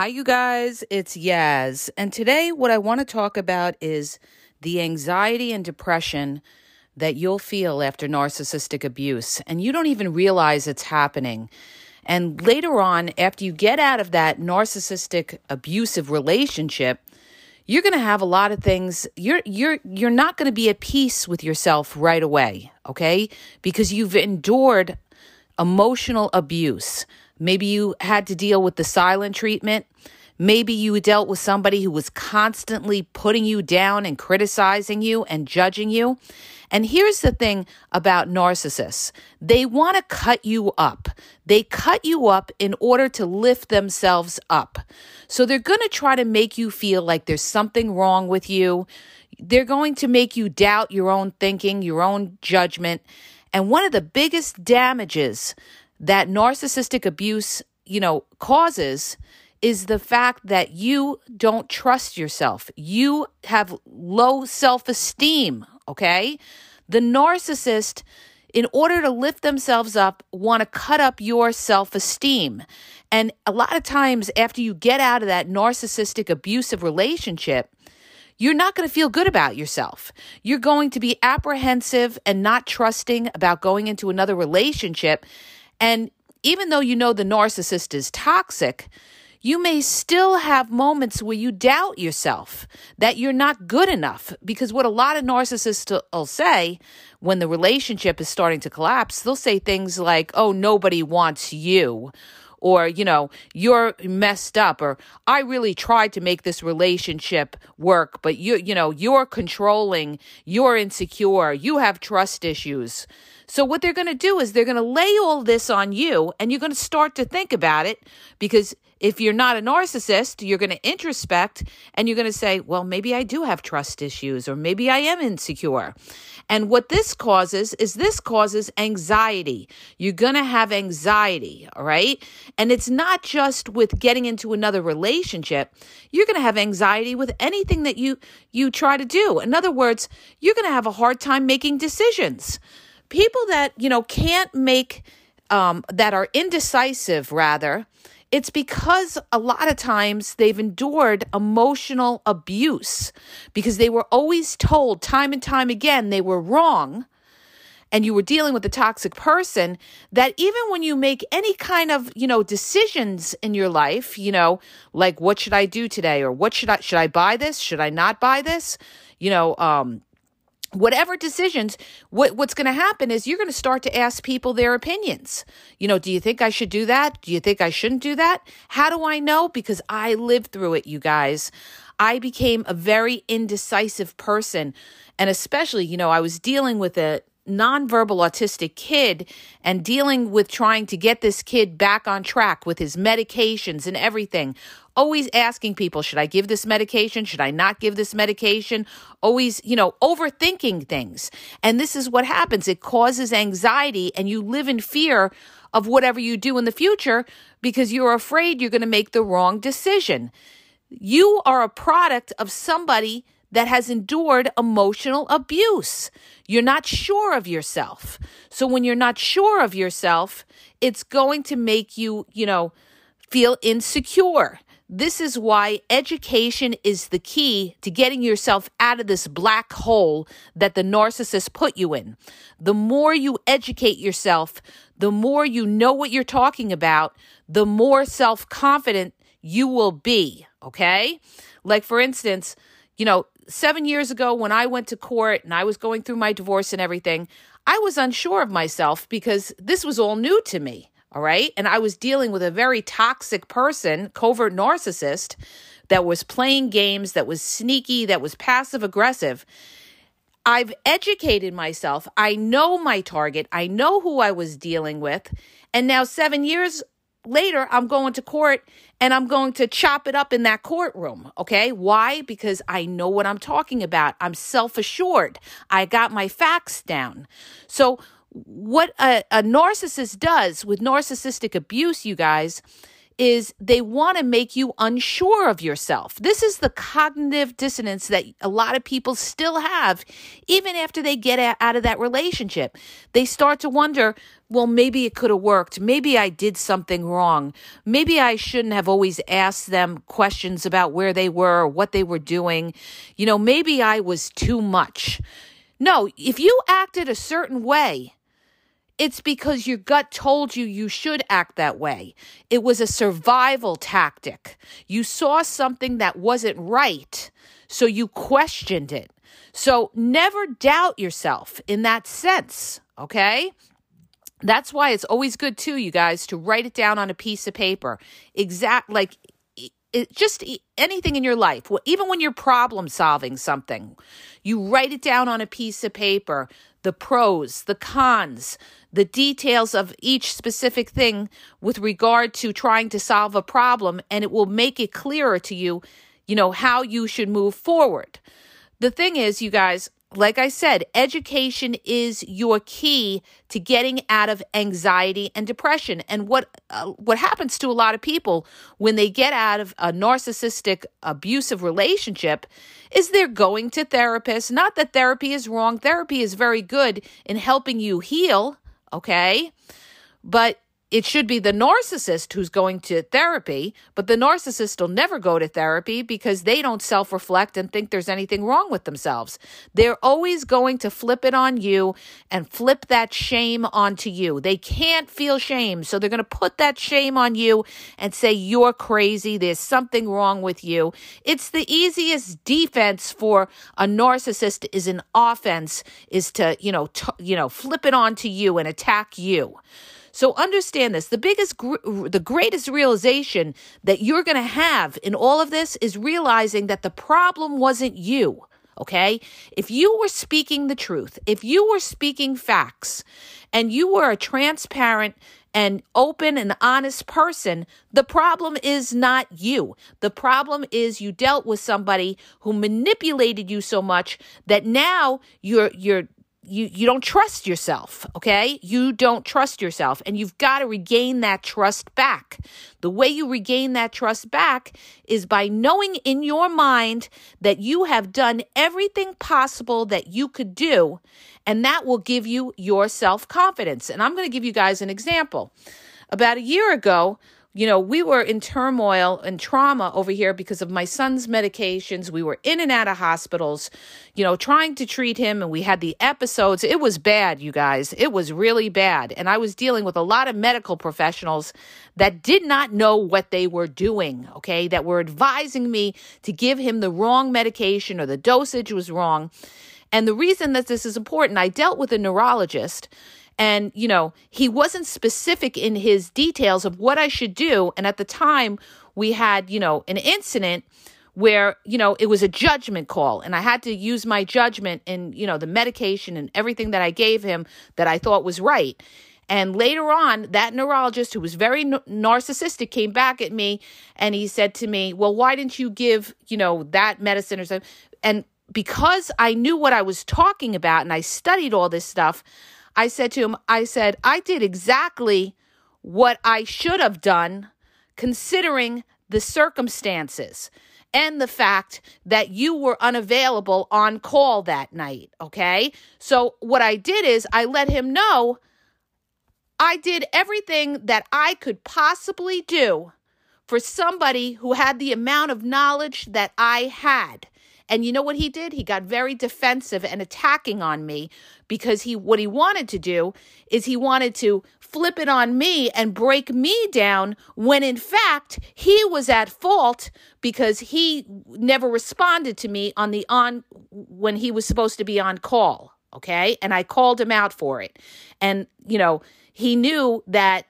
Hi, you guys. It's Yaz. And today, what I want to talk about is the anxiety and depression that you'll feel after narcissistic abuse. And you don't even realize it's happening. And later on, after you get out of that narcissistic abusive relationship, you're going to have a lot of things you're you're you're not going to be at peace with yourself right away, okay? Because you've endured emotional abuse. Maybe you had to deal with the silent treatment. Maybe you dealt with somebody who was constantly putting you down and criticizing you and judging you. And here's the thing about narcissists they want to cut you up. They cut you up in order to lift themselves up. So they're going to try to make you feel like there's something wrong with you. They're going to make you doubt your own thinking, your own judgment. And one of the biggest damages that narcissistic abuse, you know, causes is the fact that you don't trust yourself. You have low self esteem, okay? The narcissist, in order to lift themselves up, want to cut up your self esteem. And a lot of times, after you get out of that narcissistic abusive relationship, you're not going to feel good about yourself. You're going to be apprehensive and not trusting about going into another relationship. And even though you know the narcissist is toxic, you may still have moments where you doubt yourself that you're not good enough. Because what a lot of narcissists will say when the relationship is starting to collapse, they'll say things like, oh, nobody wants you. Or, you know, you're messed up, or I really tried to make this relationship work, but you, you know, you're controlling, you're insecure, you have trust issues. So, what they're going to do is they're going to lay all this on you and you're going to start to think about it because if you're not a narcissist, you're going to introspect and you're going to say, well, maybe I do have trust issues or maybe I am insecure. And what this causes is this causes anxiety. You're going to have anxiety, all right? And it's not just with getting into another relationship. You're going to have anxiety with anything that you you try to do. In other words, you're going to have a hard time making decisions people that, you know, can't make, um, that are indecisive, rather, it's because a lot of times they've endured emotional abuse because they were always told time and time again they were wrong and you were dealing with a toxic person that even when you make any kind of you know decisions in your life you know like what should i do today? or what should i should i buy this? Should i not buy this? You know um whatever decisions what, what's going to happen is you're going to start to ask people their opinions. You know do you think i should do that? Do you think i shouldn't do that? How do i know? Because i lived through it you guys. I became a very indecisive person and especially you know i was dealing with a nonverbal autistic kid and dealing with trying to get this kid back on track with his medications and everything. Always asking people, should I give this medication? Should I not give this medication? Always, you know, overthinking things. And this is what happens it causes anxiety, and you live in fear of whatever you do in the future because you're afraid you're going to make the wrong decision. You are a product of somebody that has endured emotional abuse. You're not sure of yourself. So when you're not sure of yourself, it's going to make you, you know, feel insecure. This is why education is the key to getting yourself out of this black hole that the narcissist put you in. The more you educate yourself, the more you know what you're talking about, the more self confident you will be. Okay? Like, for instance, you know, seven years ago when I went to court and I was going through my divorce and everything, I was unsure of myself because this was all new to me. All right. And I was dealing with a very toxic person, covert narcissist that was playing games, that was sneaky, that was passive aggressive. I've educated myself. I know my target. I know who I was dealing with. And now, seven years later, I'm going to court and I'm going to chop it up in that courtroom. Okay. Why? Because I know what I'm talking about. I'm self assured. I got my facts down. So, what a, a narcissist does with narcissistic abuse, you guys, is they want to make you unsure of yourself. This is the cognitive dissonance that a lot of people still have, even after they get out of that relationship. They start to wonder, well, maybe it could have worked. Maybe I did something wrong. Maybe I shouldn't have always asked them questions about where they were what they were doing. You know, maybe I was too much. No, if you acted a certain way, it's because your gut told you you should act that way. It was a survival tactic. You saw something that wasn't right, so you questioned it. So never doubt yourself in that sense, okay? That's why it's always good too, you guys, to write it down on a piece of paper. Exact like it, just anything in your life, even when you're problem solving something, you write it down on a piece of paper the pros, the cons, the details of each specific thing with regard to trying to solve a problem, and it will make it clearer to you, you know, how you should move forward. The thing is, you guys, like I said, education is your key to getting out of anxiety and depression. And what uh, what happens to a lot of people when they get out of a narcissistic abusive relationship is they're going to therapists. Not that therapy is wrong. Therapy is very good in helping you heal, okay? But it should be the narcissist who's going to therapy, but the narcissist will never go to therapy because they don't self reflect and think there's anything wrong with themselves. They're always going to flip it on you and flip that shame onto you. They can't feel shame, so they're going to put that shame on you and say, You're crazy. There's something wrong with you. It's the easiest defense for a narcissist is an offense, is to, you know, t- you know, flip it onto you and attack you. So understand this. The biggest, the greatest realization that you're going to have in all of this is realizing that the problem wasn't you. Okay. If you were speaking the truth, if you were speaking facts, and you were a transparent and open and honest person, the problem is not you. The problem is you dealt with somebody who manipulated you so much that now you're you're you you don't trust yourself okay? You don't trust yourself and you've got to regain that trust back. The way you regain that trust back is by knowing in your mind that you have done everything possible that you could do and that will give you your self-confidence. And i'm going to give you guys an example. About a year ago you know, we were in turmoil and trauma over here because of my son's medications. We were in and out of hospitals, you know, trying to treat him, and we had the episodes. It was bad, you guys. It was really bad. And I was dealing with a lot of medical professionals that did not know what they were doing, okay, that were advising me to give him the wrong medication or the dosage was wrong. And the reason that this is important, I dealt with a neurologist and, you know, he wasn't specific in his details of what I should do. And at the time, we had, you know, an incident where, you know, it was a judgment call. And I had to use my judgment in, you know, the medication and everything that I gave him that I thought was right. And later on, that neurologist who was very narcissistic came back at me and he said to me, Well, why didn't you give, you know, that medicine or something? And because I knew what I was talking about and I studied all this stuff, I said to him, I said, I did exactly what I should have done considering the circumstances and the fact that you were unavailable on call that night. Okay. So what I did is I let him know I did everything that I could possibly do for somebody who had the amount of knowledge that I had. And you know what he did? He got very defensive and attacking on me because he what he wanted to do is he wanted to flip it on me and break me down when in fact he was at fault because he never responded to me on the on when he was supposed to be on call, okay? And I called him out for it. And you know, he knew that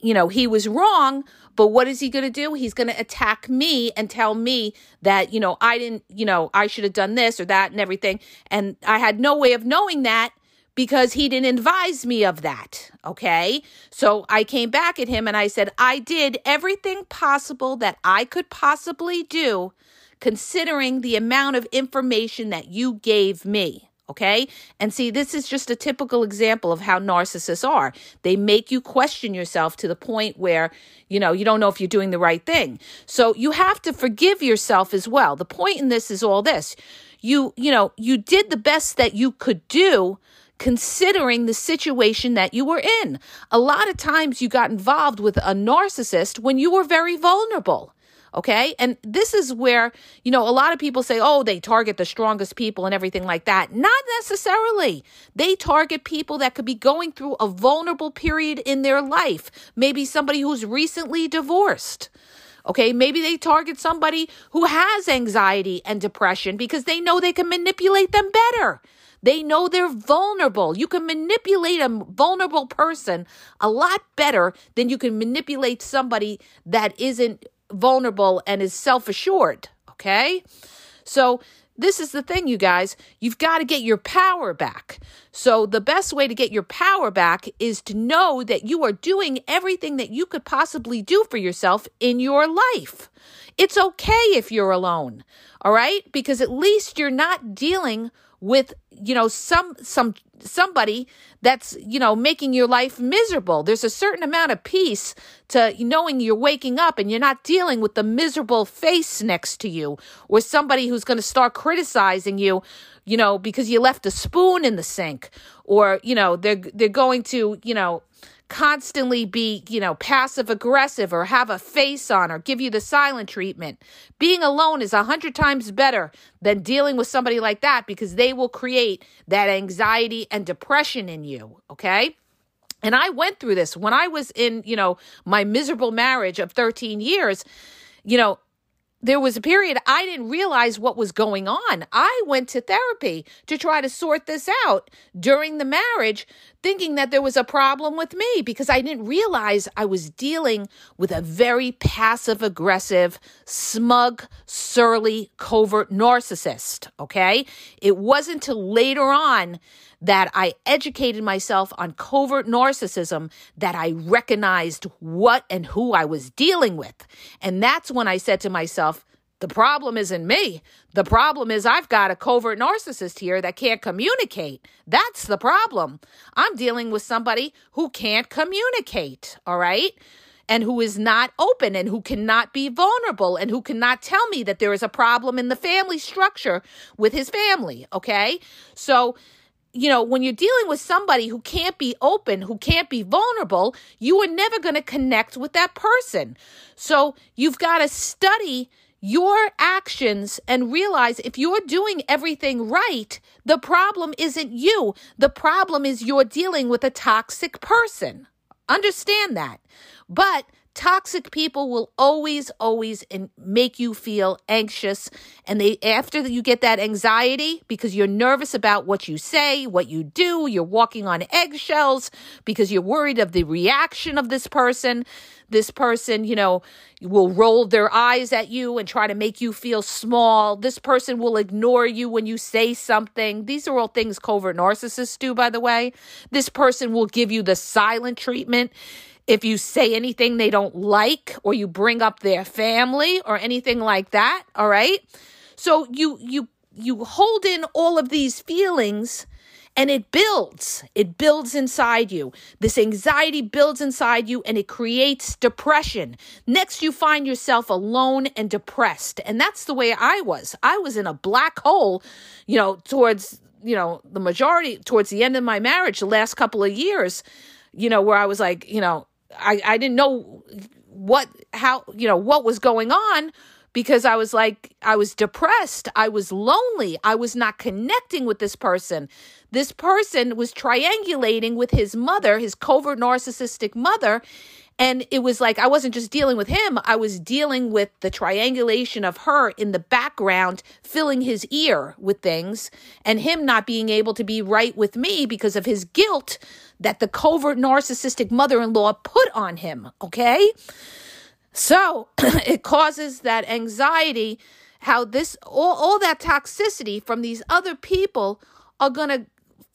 you know, he was wrong, but what is he going to do? He's going to attack me and tell me that, you know, I didn't, you know, I should have done this or that and everything. And I had no way of knowing that because he didn't advise me of that. Okay. So I came back at him and I said, I did everything possible that I could possibly do, considering the amount of information that you gave me. Okay. And see, this is just a typical example of how narcissists are. They make you question yourself to the point where, you know, you don't know if you're doing the right thing. So you have to forgive yourself as well. The point in this is all this. You, you know, you did the best that you could do considering the situation that you were in. A lot of times you got involved with a narcissist when you were very vulnerable. Okay. And this is where, you know, a lot of people say, oh, they target the strongest people and everything like that. Not necessarily. They target people that could be going through a vulnerable period in their life. Maybe somebody who's recently divorced. Okay, maybe they target somebody who has anxiety and depression because they know they can manipulate them better. They know they're vulnerable. You can manipulate a vulnerable person a lot better than you can manipulate somebody that isn't vulnerable and is self assured. Okay? So, this is the thing, you guys. You've got to get your power back. So, the best way to get your power back is to know that you are doing everything that you could possibly do for yourself in your life. It's okay if you're alone, all right? Because at least you're not dealing with you know some some somebody that's you know making your life miserable. There's a certain amount of peace to knowing you're waking up and you're not dealing with the miserable face next to you or somebody who's going to start criticizing you you know because you left a spoon in the sink or you know they're they're going to you know constantly be, you know, passive aggressive or have a face on or give you the silent treatment. Being alone is a hundred times better than dealing with somebody like that because they will create that anxiety and depression in you. Okay. And I went through this when I was in, you know, my miserable marriage of 13 years. You know, there was a period I didn't realize what was going on. I went to therapy to try to sort this out during the marriage, thinking that there was a problem with me because I didn't realize I was dealing with a very passive aggressive, smug, surly, covert narcissist. Okay. It wasn't until later on that I educated myself on covert narcissism, that I recognized what and who I was dealing with. And that's when I said to myself, the problem isn't me. The problem is I've got a covert narcissist here that can't communicate. That's the problem. I'm dealing with somebody who can't communicate, all right? And who is not open and who cannot be vulnerable and who cannot tell me that there is a problem in the family structure with his family, okay? So, you know, when you're dealing with somebody who can't be open, who can't be vulnerable, you are never going to connect with that person. So you've got to study your actions and realize if you're doing everything right, the problem isn't you. The problem is you're dealing with a toxic person. Understand that. But toxic people will always always make you feel anxious. And they after you get that anxiety because you're nervous about what you say what you do you're walking on eggshells because you're worried of the reaction of this person this person you know will roll their eyes at you and try to make you feel small. This person will ignore you when you say something. These are all things covert narcissists do by the way. This person will give you the silent treatment if you say anything they don't like or you bring up their family or anything like that, all right? So you you you hold in all of these feelings and it builds. It builds inside you. This anxiety builds inside you and it creates depression. Next, you find yourself alone and depressed. And that's the way I was. I was in a black hole, you know, towards, you know, the majority, towards the end of my marriage, the last couple of years, you know, where I was like, you know, I, I didn't know what, how, you know, what was going on because I was like, I was depressed. I was lonely. I was not connecting with this person. This person was triangulating with his mother, his covert narcissistic mother. And it was like I wasn't just dealing with him, I was dealing with the triangulation of her in the background, filling his ear with things, and him not being able to be right with me because of his guilt that the covert narcissistic mother in law put on him. Okay. So it causes that anxiety, how this, all, all that toxicity from these other people are going to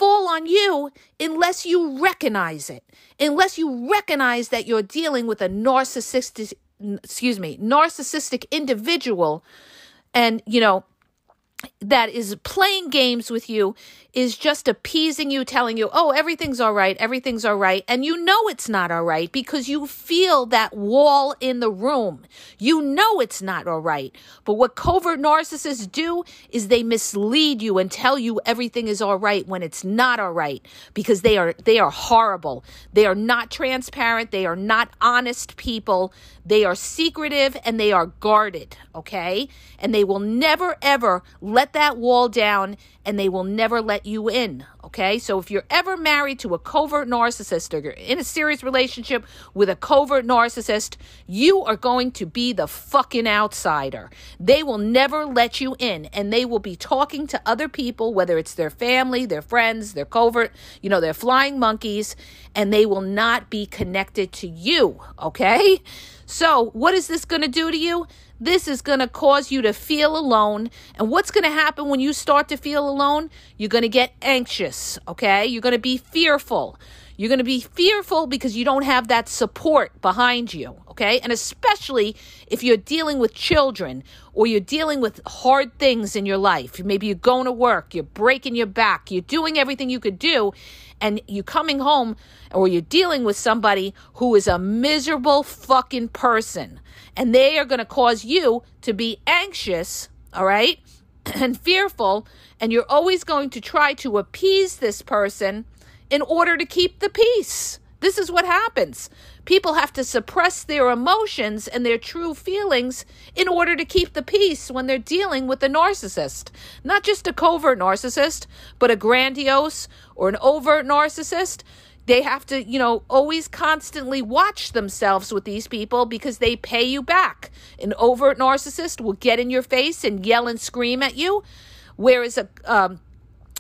fall on you unless you recognize it. Unless you recognize that you're dealing with a narcissistic excuse me, narcissistic individual and you know that is playing games with you is just appeasing you, telling you, oh, everything's all right, everything's all right. And you know it's not all right because you feel that wall in the room. You know it's not all right. But what covert narcissists do is they mislead you and tell you everything is all right when it's not all right because they are they are horrible. They are not transparent, they are not honest people. They are secretive and they are guarded, okay? And they will never ever let that wall down and they will never let you in. Okay. So if you're ever married to a covert narcissist or you're in a serious relationship with a covert narcissist, you are going to be the fucking outsider. They will never let you in and they will be talking to other people, whether it's their family, their friends, their covert, you know, they're flying monkeys, and they will not be connected to you. Okay. So what is this going to do to you? This is going to cause you to feel alone. And what's going to happen when you start to feel alone? You're going to get anxious, okay? You're going to be fearful. You're going to be fearful because you don't have that support behind you, okay? And especially if you're dealing with children or you're dealing with hard things in your life. Maybe you're going to work, you're breaking your back, you're doing everything you could do, and you're coming home or you're dealing with somebody who is a miserable fucking person and they are going to cause you to be anxious, all right, and fearful, and you're always going to try to appease this person in order to keep the peace. This is what happens. People have to suppress their emotions and their true feelings in order to keep the peace when they're dealing with a narcissist. Not just a covert narcissist, but a grandiose or an overt narcissist. They have to, you know, always constantly watch themselves with these people because they pay you back. An overt narcissist will get in your face and yell and scream at you, whereas a um,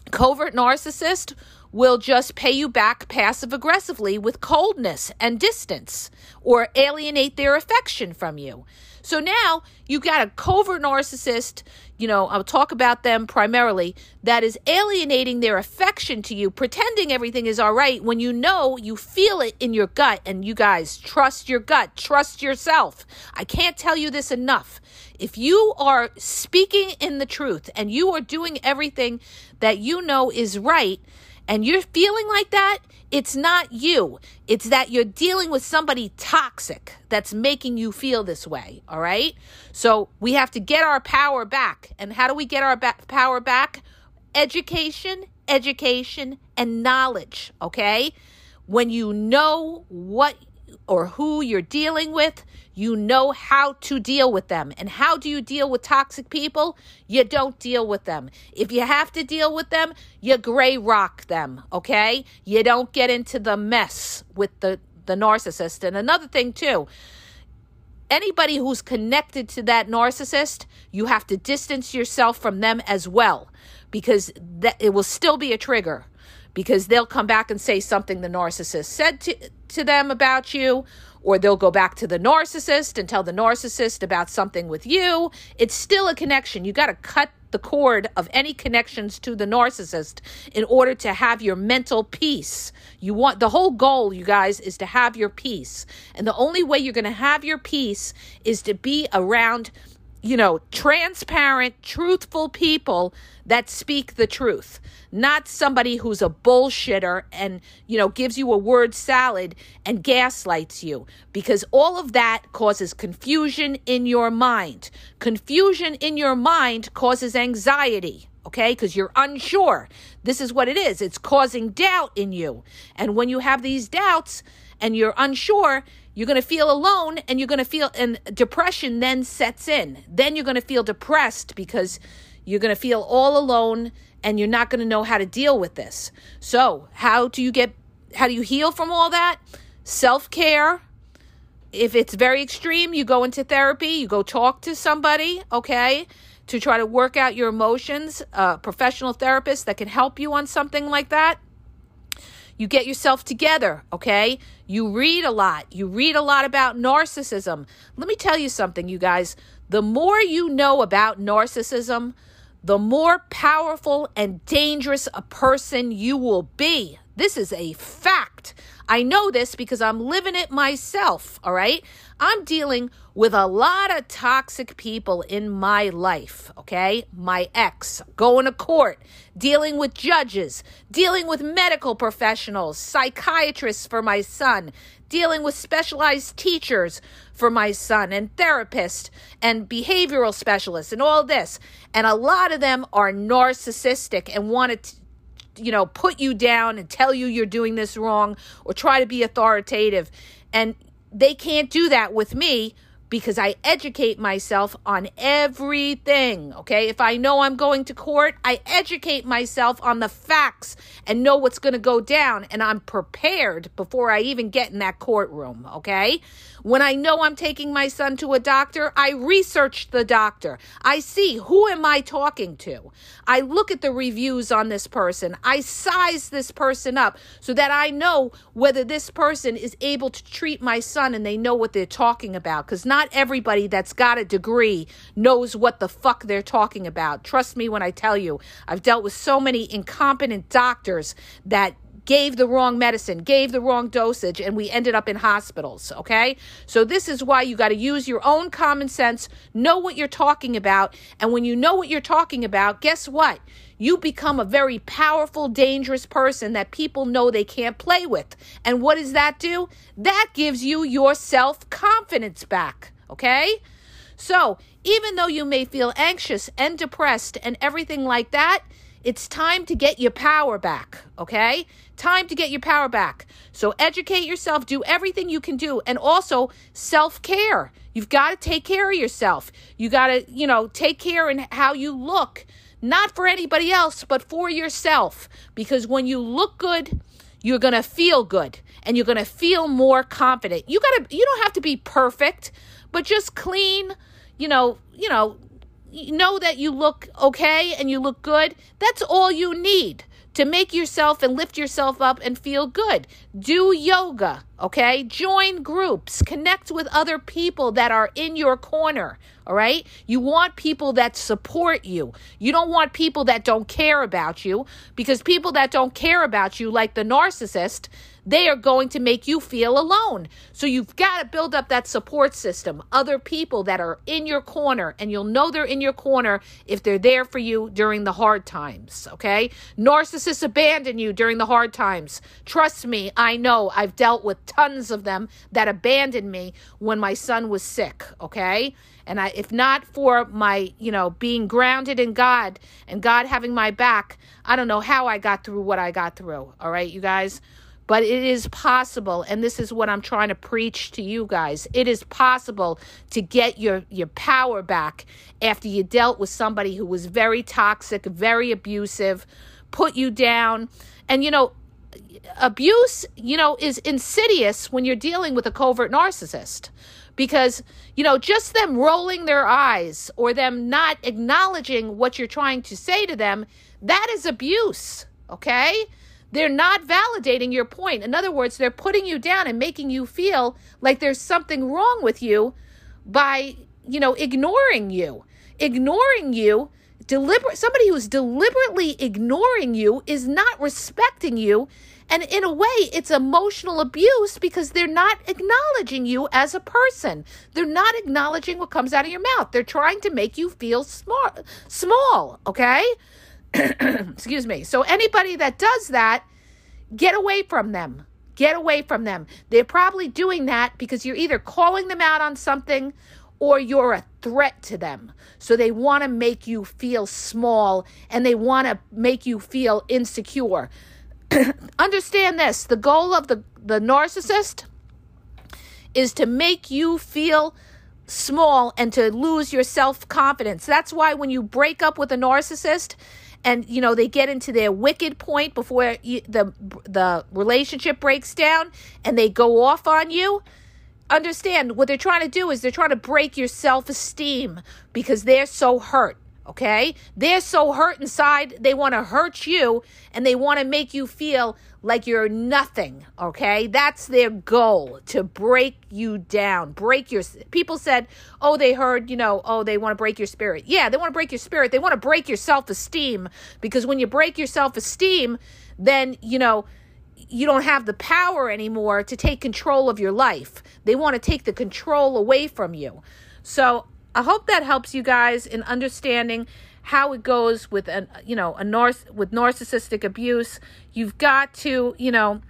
covert narcissist will just pay you back passive aggressively with coldness and distance or alienate their affection from you. So now you've got a covert narcissist, you know, I'll talk about them primarily, that is alienating their affection to you, pretending everything is all right when you know you feel it in your gut. And you guys, trust your gut, trust yourself. I can't tell you this enough. If you are speaking in the truth and you are doing everything that you know is right, and you're feeling like that, it's not you. It's that you're dealing with somebody toxic that's making you feel this way. All right. So we have to get our power back. And how do we get our ba- power back? Education, education, and knowledge. Okay. When you know what or who you're dealing with, you know how to deal with them. And how do you deal with toxic people? You don't deal with them. If you have to deal with them, you gray rock them, okay? You don't get into the mess with the, the narcissist. And another thing, too, anybody who's connected to that narcissist, you have to distance yourself from them as well because that it will still be a trigger because they'll come back and say something the narcissist said to, to them about you or they'll go back to the narcissist and tell the narcissist about something with you. It's still a connection. You got to cut the cord of any connections to the narcissist in order to have your mental peace. You want the whole goal, you guys, is to have your peace. And the only way you're going to have your peace is to be around you know, transparent, truthful people that speak the truth, not somebody who's a bullshitter and, you know, gives you a word salad and gaslights you, because all of that causes confusion in your mind. Confusion in your mind causes anxiety. Okay, because you're unsure. This is what it is. It's causing doubt in you. And when you have these doubts and you're unsure, you're going to feel alone and you're going to feel, and depression then sets in. Then you're going to feel depressed because you're going to feel all alone and you're not going to know how to deal with this. So, how do you get, how do you heal from all that? Self care. If it's very extreme, you go into therapy, you go talk to somebody, okay, to try to work out your emotions, a professional therapist that can help you on something like that. You get yourself together, okay? You read a lot. You read a lot about narcissism. Let me tell you something, you guys. The more you know about narcissism, the more powerful and dangerous a person you will be. This is a fact. I know this because I'm living it myself, all right? I'm dealing with a lot of toxic people in my life, okay? My ex, going to court, dealing with judges, dealing with medical professionals, psychiatrists for my son, dealing with specialized teachers for my son and therapists and behavioral specialists and all this. And a lot of them are narcissistic and want to you know, put you down and tell you you're doing this wrong or try to be authoritative. And they can't do that with me because I educate myself on everything. Okay. If I know I'm going to court, I educate myself on the facts and know what's going to go down. And I'm prepared before I even get in that courtroom. Okay. When I know I'm taking my son to a doctor, I research the doctor. I see who am I talking to. I look at the reviews on this person. I size this person up so that I know whether this person is able to treat my son and they know what they're talking about. Because not everybody that's got a degree knows what the fuck they're talking about. Trust me when I tell you, I've dealt with so many incompetent doctors that gave the wrong medicine, gave the wrong dosage, and we ended up in hospitals. Okay. So, this is why you got to use your own common sense, know what you're talking about. And when you know what you're talking about, guess what? You become a very powerful, dangerous person that people know they can't play with. And what does that do? That gives you your self confidence back. Okay. So, even though you may feel anxious and depressed and everything like that, it's time to get your power back, okay? Time to get your power back. So educate yourself, do everything you can do, and also self care. You've got to take care of yourself. You got to, you know, take care in how you look, not for anybody else, but for yourself. Because when you look good, you're going to feel good and you're going to feel more confident. You got to, you don't have to be perfect, but just clean, you know, you know, know that you look okay and you look good. That's all you need to make yourself and lift yourself up and feel good. Do yoga, okay? Join groups, connect with other people that are in your corner, all right? You want people that support you. You don't want people that don't care about you because people that don't care about you, like the narcissist, they are going to make you feel alone. So you've got to build up that support system, other people that are in your corner, and you'll know they're in your corner if they're there for you during the hard times, okay? Narcissists abandon you during the hard times. Trust me, I know. I've dealt with tons of them that abandoned me when my son was sick, okay? And I, if not for my, you know, being grounded in God and God having my back, I don't know how I got through what I got through. All right, you guys. But it is possible, and this is what I'm trying to preach to you guys. It is possible to get your, your power back after you dealt with somebody who was very toxic, very abusive, put you down. And, you know, abuse, you know, is insidious when you're dealing with a covert narcissist because you know just them rolling their eyes or them not acknowledging what you're trying to say to them that is abuse okay they're not validating your point. In other words, they're putting you down and making you feel like there's something wrong with you by, you know, ignoring you. Ignoring you, deliberate somebody who's deliberately ignoring you is not respecting you. And in a way, it's emotional abuse because they're not acknowledging you as a person. They're not acknowledging what comes out of your mouth. They're trying to make you feel small, small, okay? Excuse me. So anybody that does that, get away from them. Get away from them. They're probably doing that because you're either calling them out on something or you're a threat to them. So they want to make you feel small and they want to make you feel insecure. Understand this the goal of the, the narcissist is to make you feel small and to lose your self confidence. That's why when you break up with a narcissist, and you know they get into their wicked point before you, the the relationship breaks down and they go off on you understand what they're trying to do is they're trying to break your self-esteem because they're so hurt okay they're so hurt inside they want to hurt you and they want to make you feel like you're nothing, okay? That's their goal to break you down, break your people said, "Oh, they heard, you know, oh, they want to break your spirit." Yeah, they want to break your spirit. They want to break your self-esteem because when you break your self-esteem, then, you know, you don't have the power anymore to take control of your life. They want to take the control away from you. So I hope that helps you guys in understanding how it goes with a you know a narc with narcissistic abuse. You've got to you know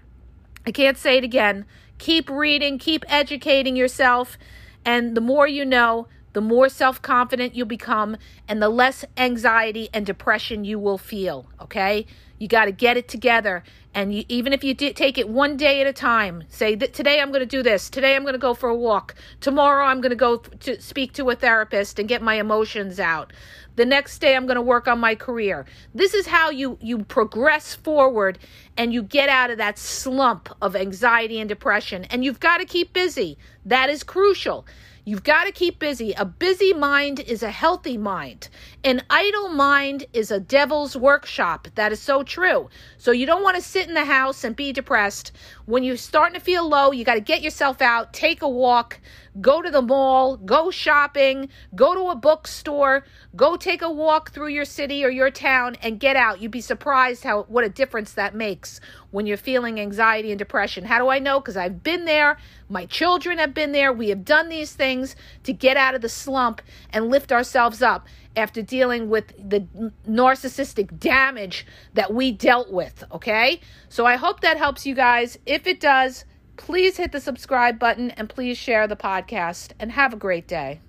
I can't say it again. Keep reading, keep educating yourself, and the more you know, the more self confident you'll become, and the less anxiety and depression you will feel. Okay? You got to get it together. And you, even if you did take it one day at a time, say that today I'm going to do this. Today I'm going to go for a walk. Tomorrow I'm going to go to speak to a therapist and get my emotions out. The next day I'm going to work on my career. This is how you you progress forward and you get out of that slump of anxiety and depression. And you've got to keep busy. That is crucial. You've got to keep busy. A busy mind is a healthy mind. An idle mind is a devil's workshop. That is so true. So you don't want to sit in the house and be depressed. When you're starting to feel low, you got to get yourself out, take a walk, go to the mall, go shopping, go to a bookstore, go take a walk through your city or your town and get out. You'd be surprised how what a difference that makes when you're feeling anxiety and depression. How do I know? Cuz I've been there. My children have been there. We have done these things to get out of the slump and lift ourselves up after dealing with the narcissistic damage that we dealt with, okay? So I hope that helps you guys. If it does, Please hit the subscribe button and please share the podcast and have a great day.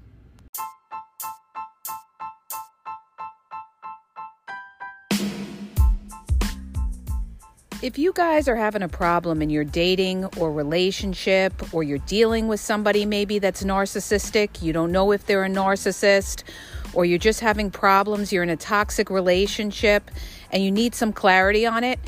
If you guys are having a problem in your dating or relationship, or you're dealing with somebody maybe that's narcissistic, you don't know if they're a narcissist, or you're just having problems, you're in a toxic relationship, and you need some clarity on it,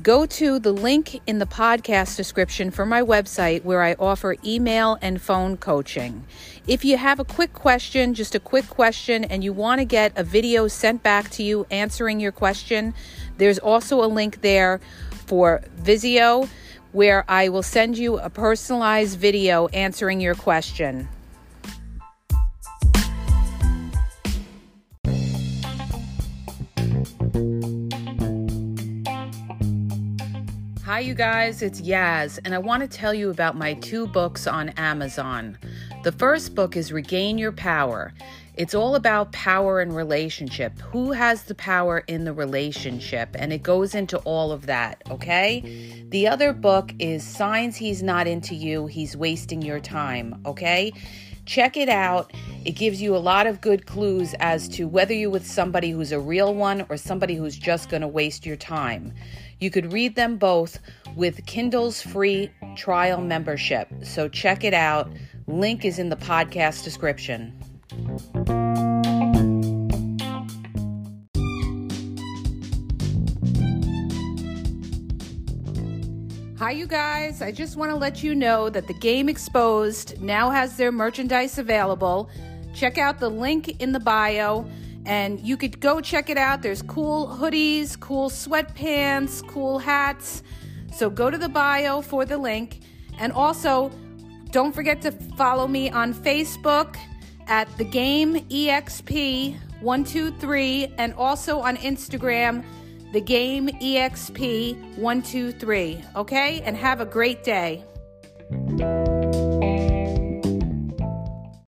Go to the link in the podcast description for my website where I offer email and phone coaching. If you have a quick question, just a quick question, and you want to get a video sent back to you answering your question, there's also a link there for Wisio where I will send you a personalized video answering your question. Hi, you guys, it's Yaz, and I want to tell you about my two books on Amazon. The first book is Regain Your Power. It's all about power and relationship. Who has the power in the relationship? And it goes into all of that, okay? The other book is Signs He's Not Into You, He's Wasting Your Time, okay? Check it out. It gives you a lot of good clues as to whether you're with somebody who's a real one or somebody who's just going to waste your time. You could read them both with Kindle's free trial membership. So check it out. Link is in the podcast description. Hi, you guys. I just want to let you know that the Game Exposed now has their merchandise available. Check out the link in the bio and you could go check it out. There's cool hoodies, cool sweatpants, cool hats. So go to the bio for the link. And also, don't forget to follow me on Facebook at the game exp123 and also on Instagram the game exp123 okay? And have a great day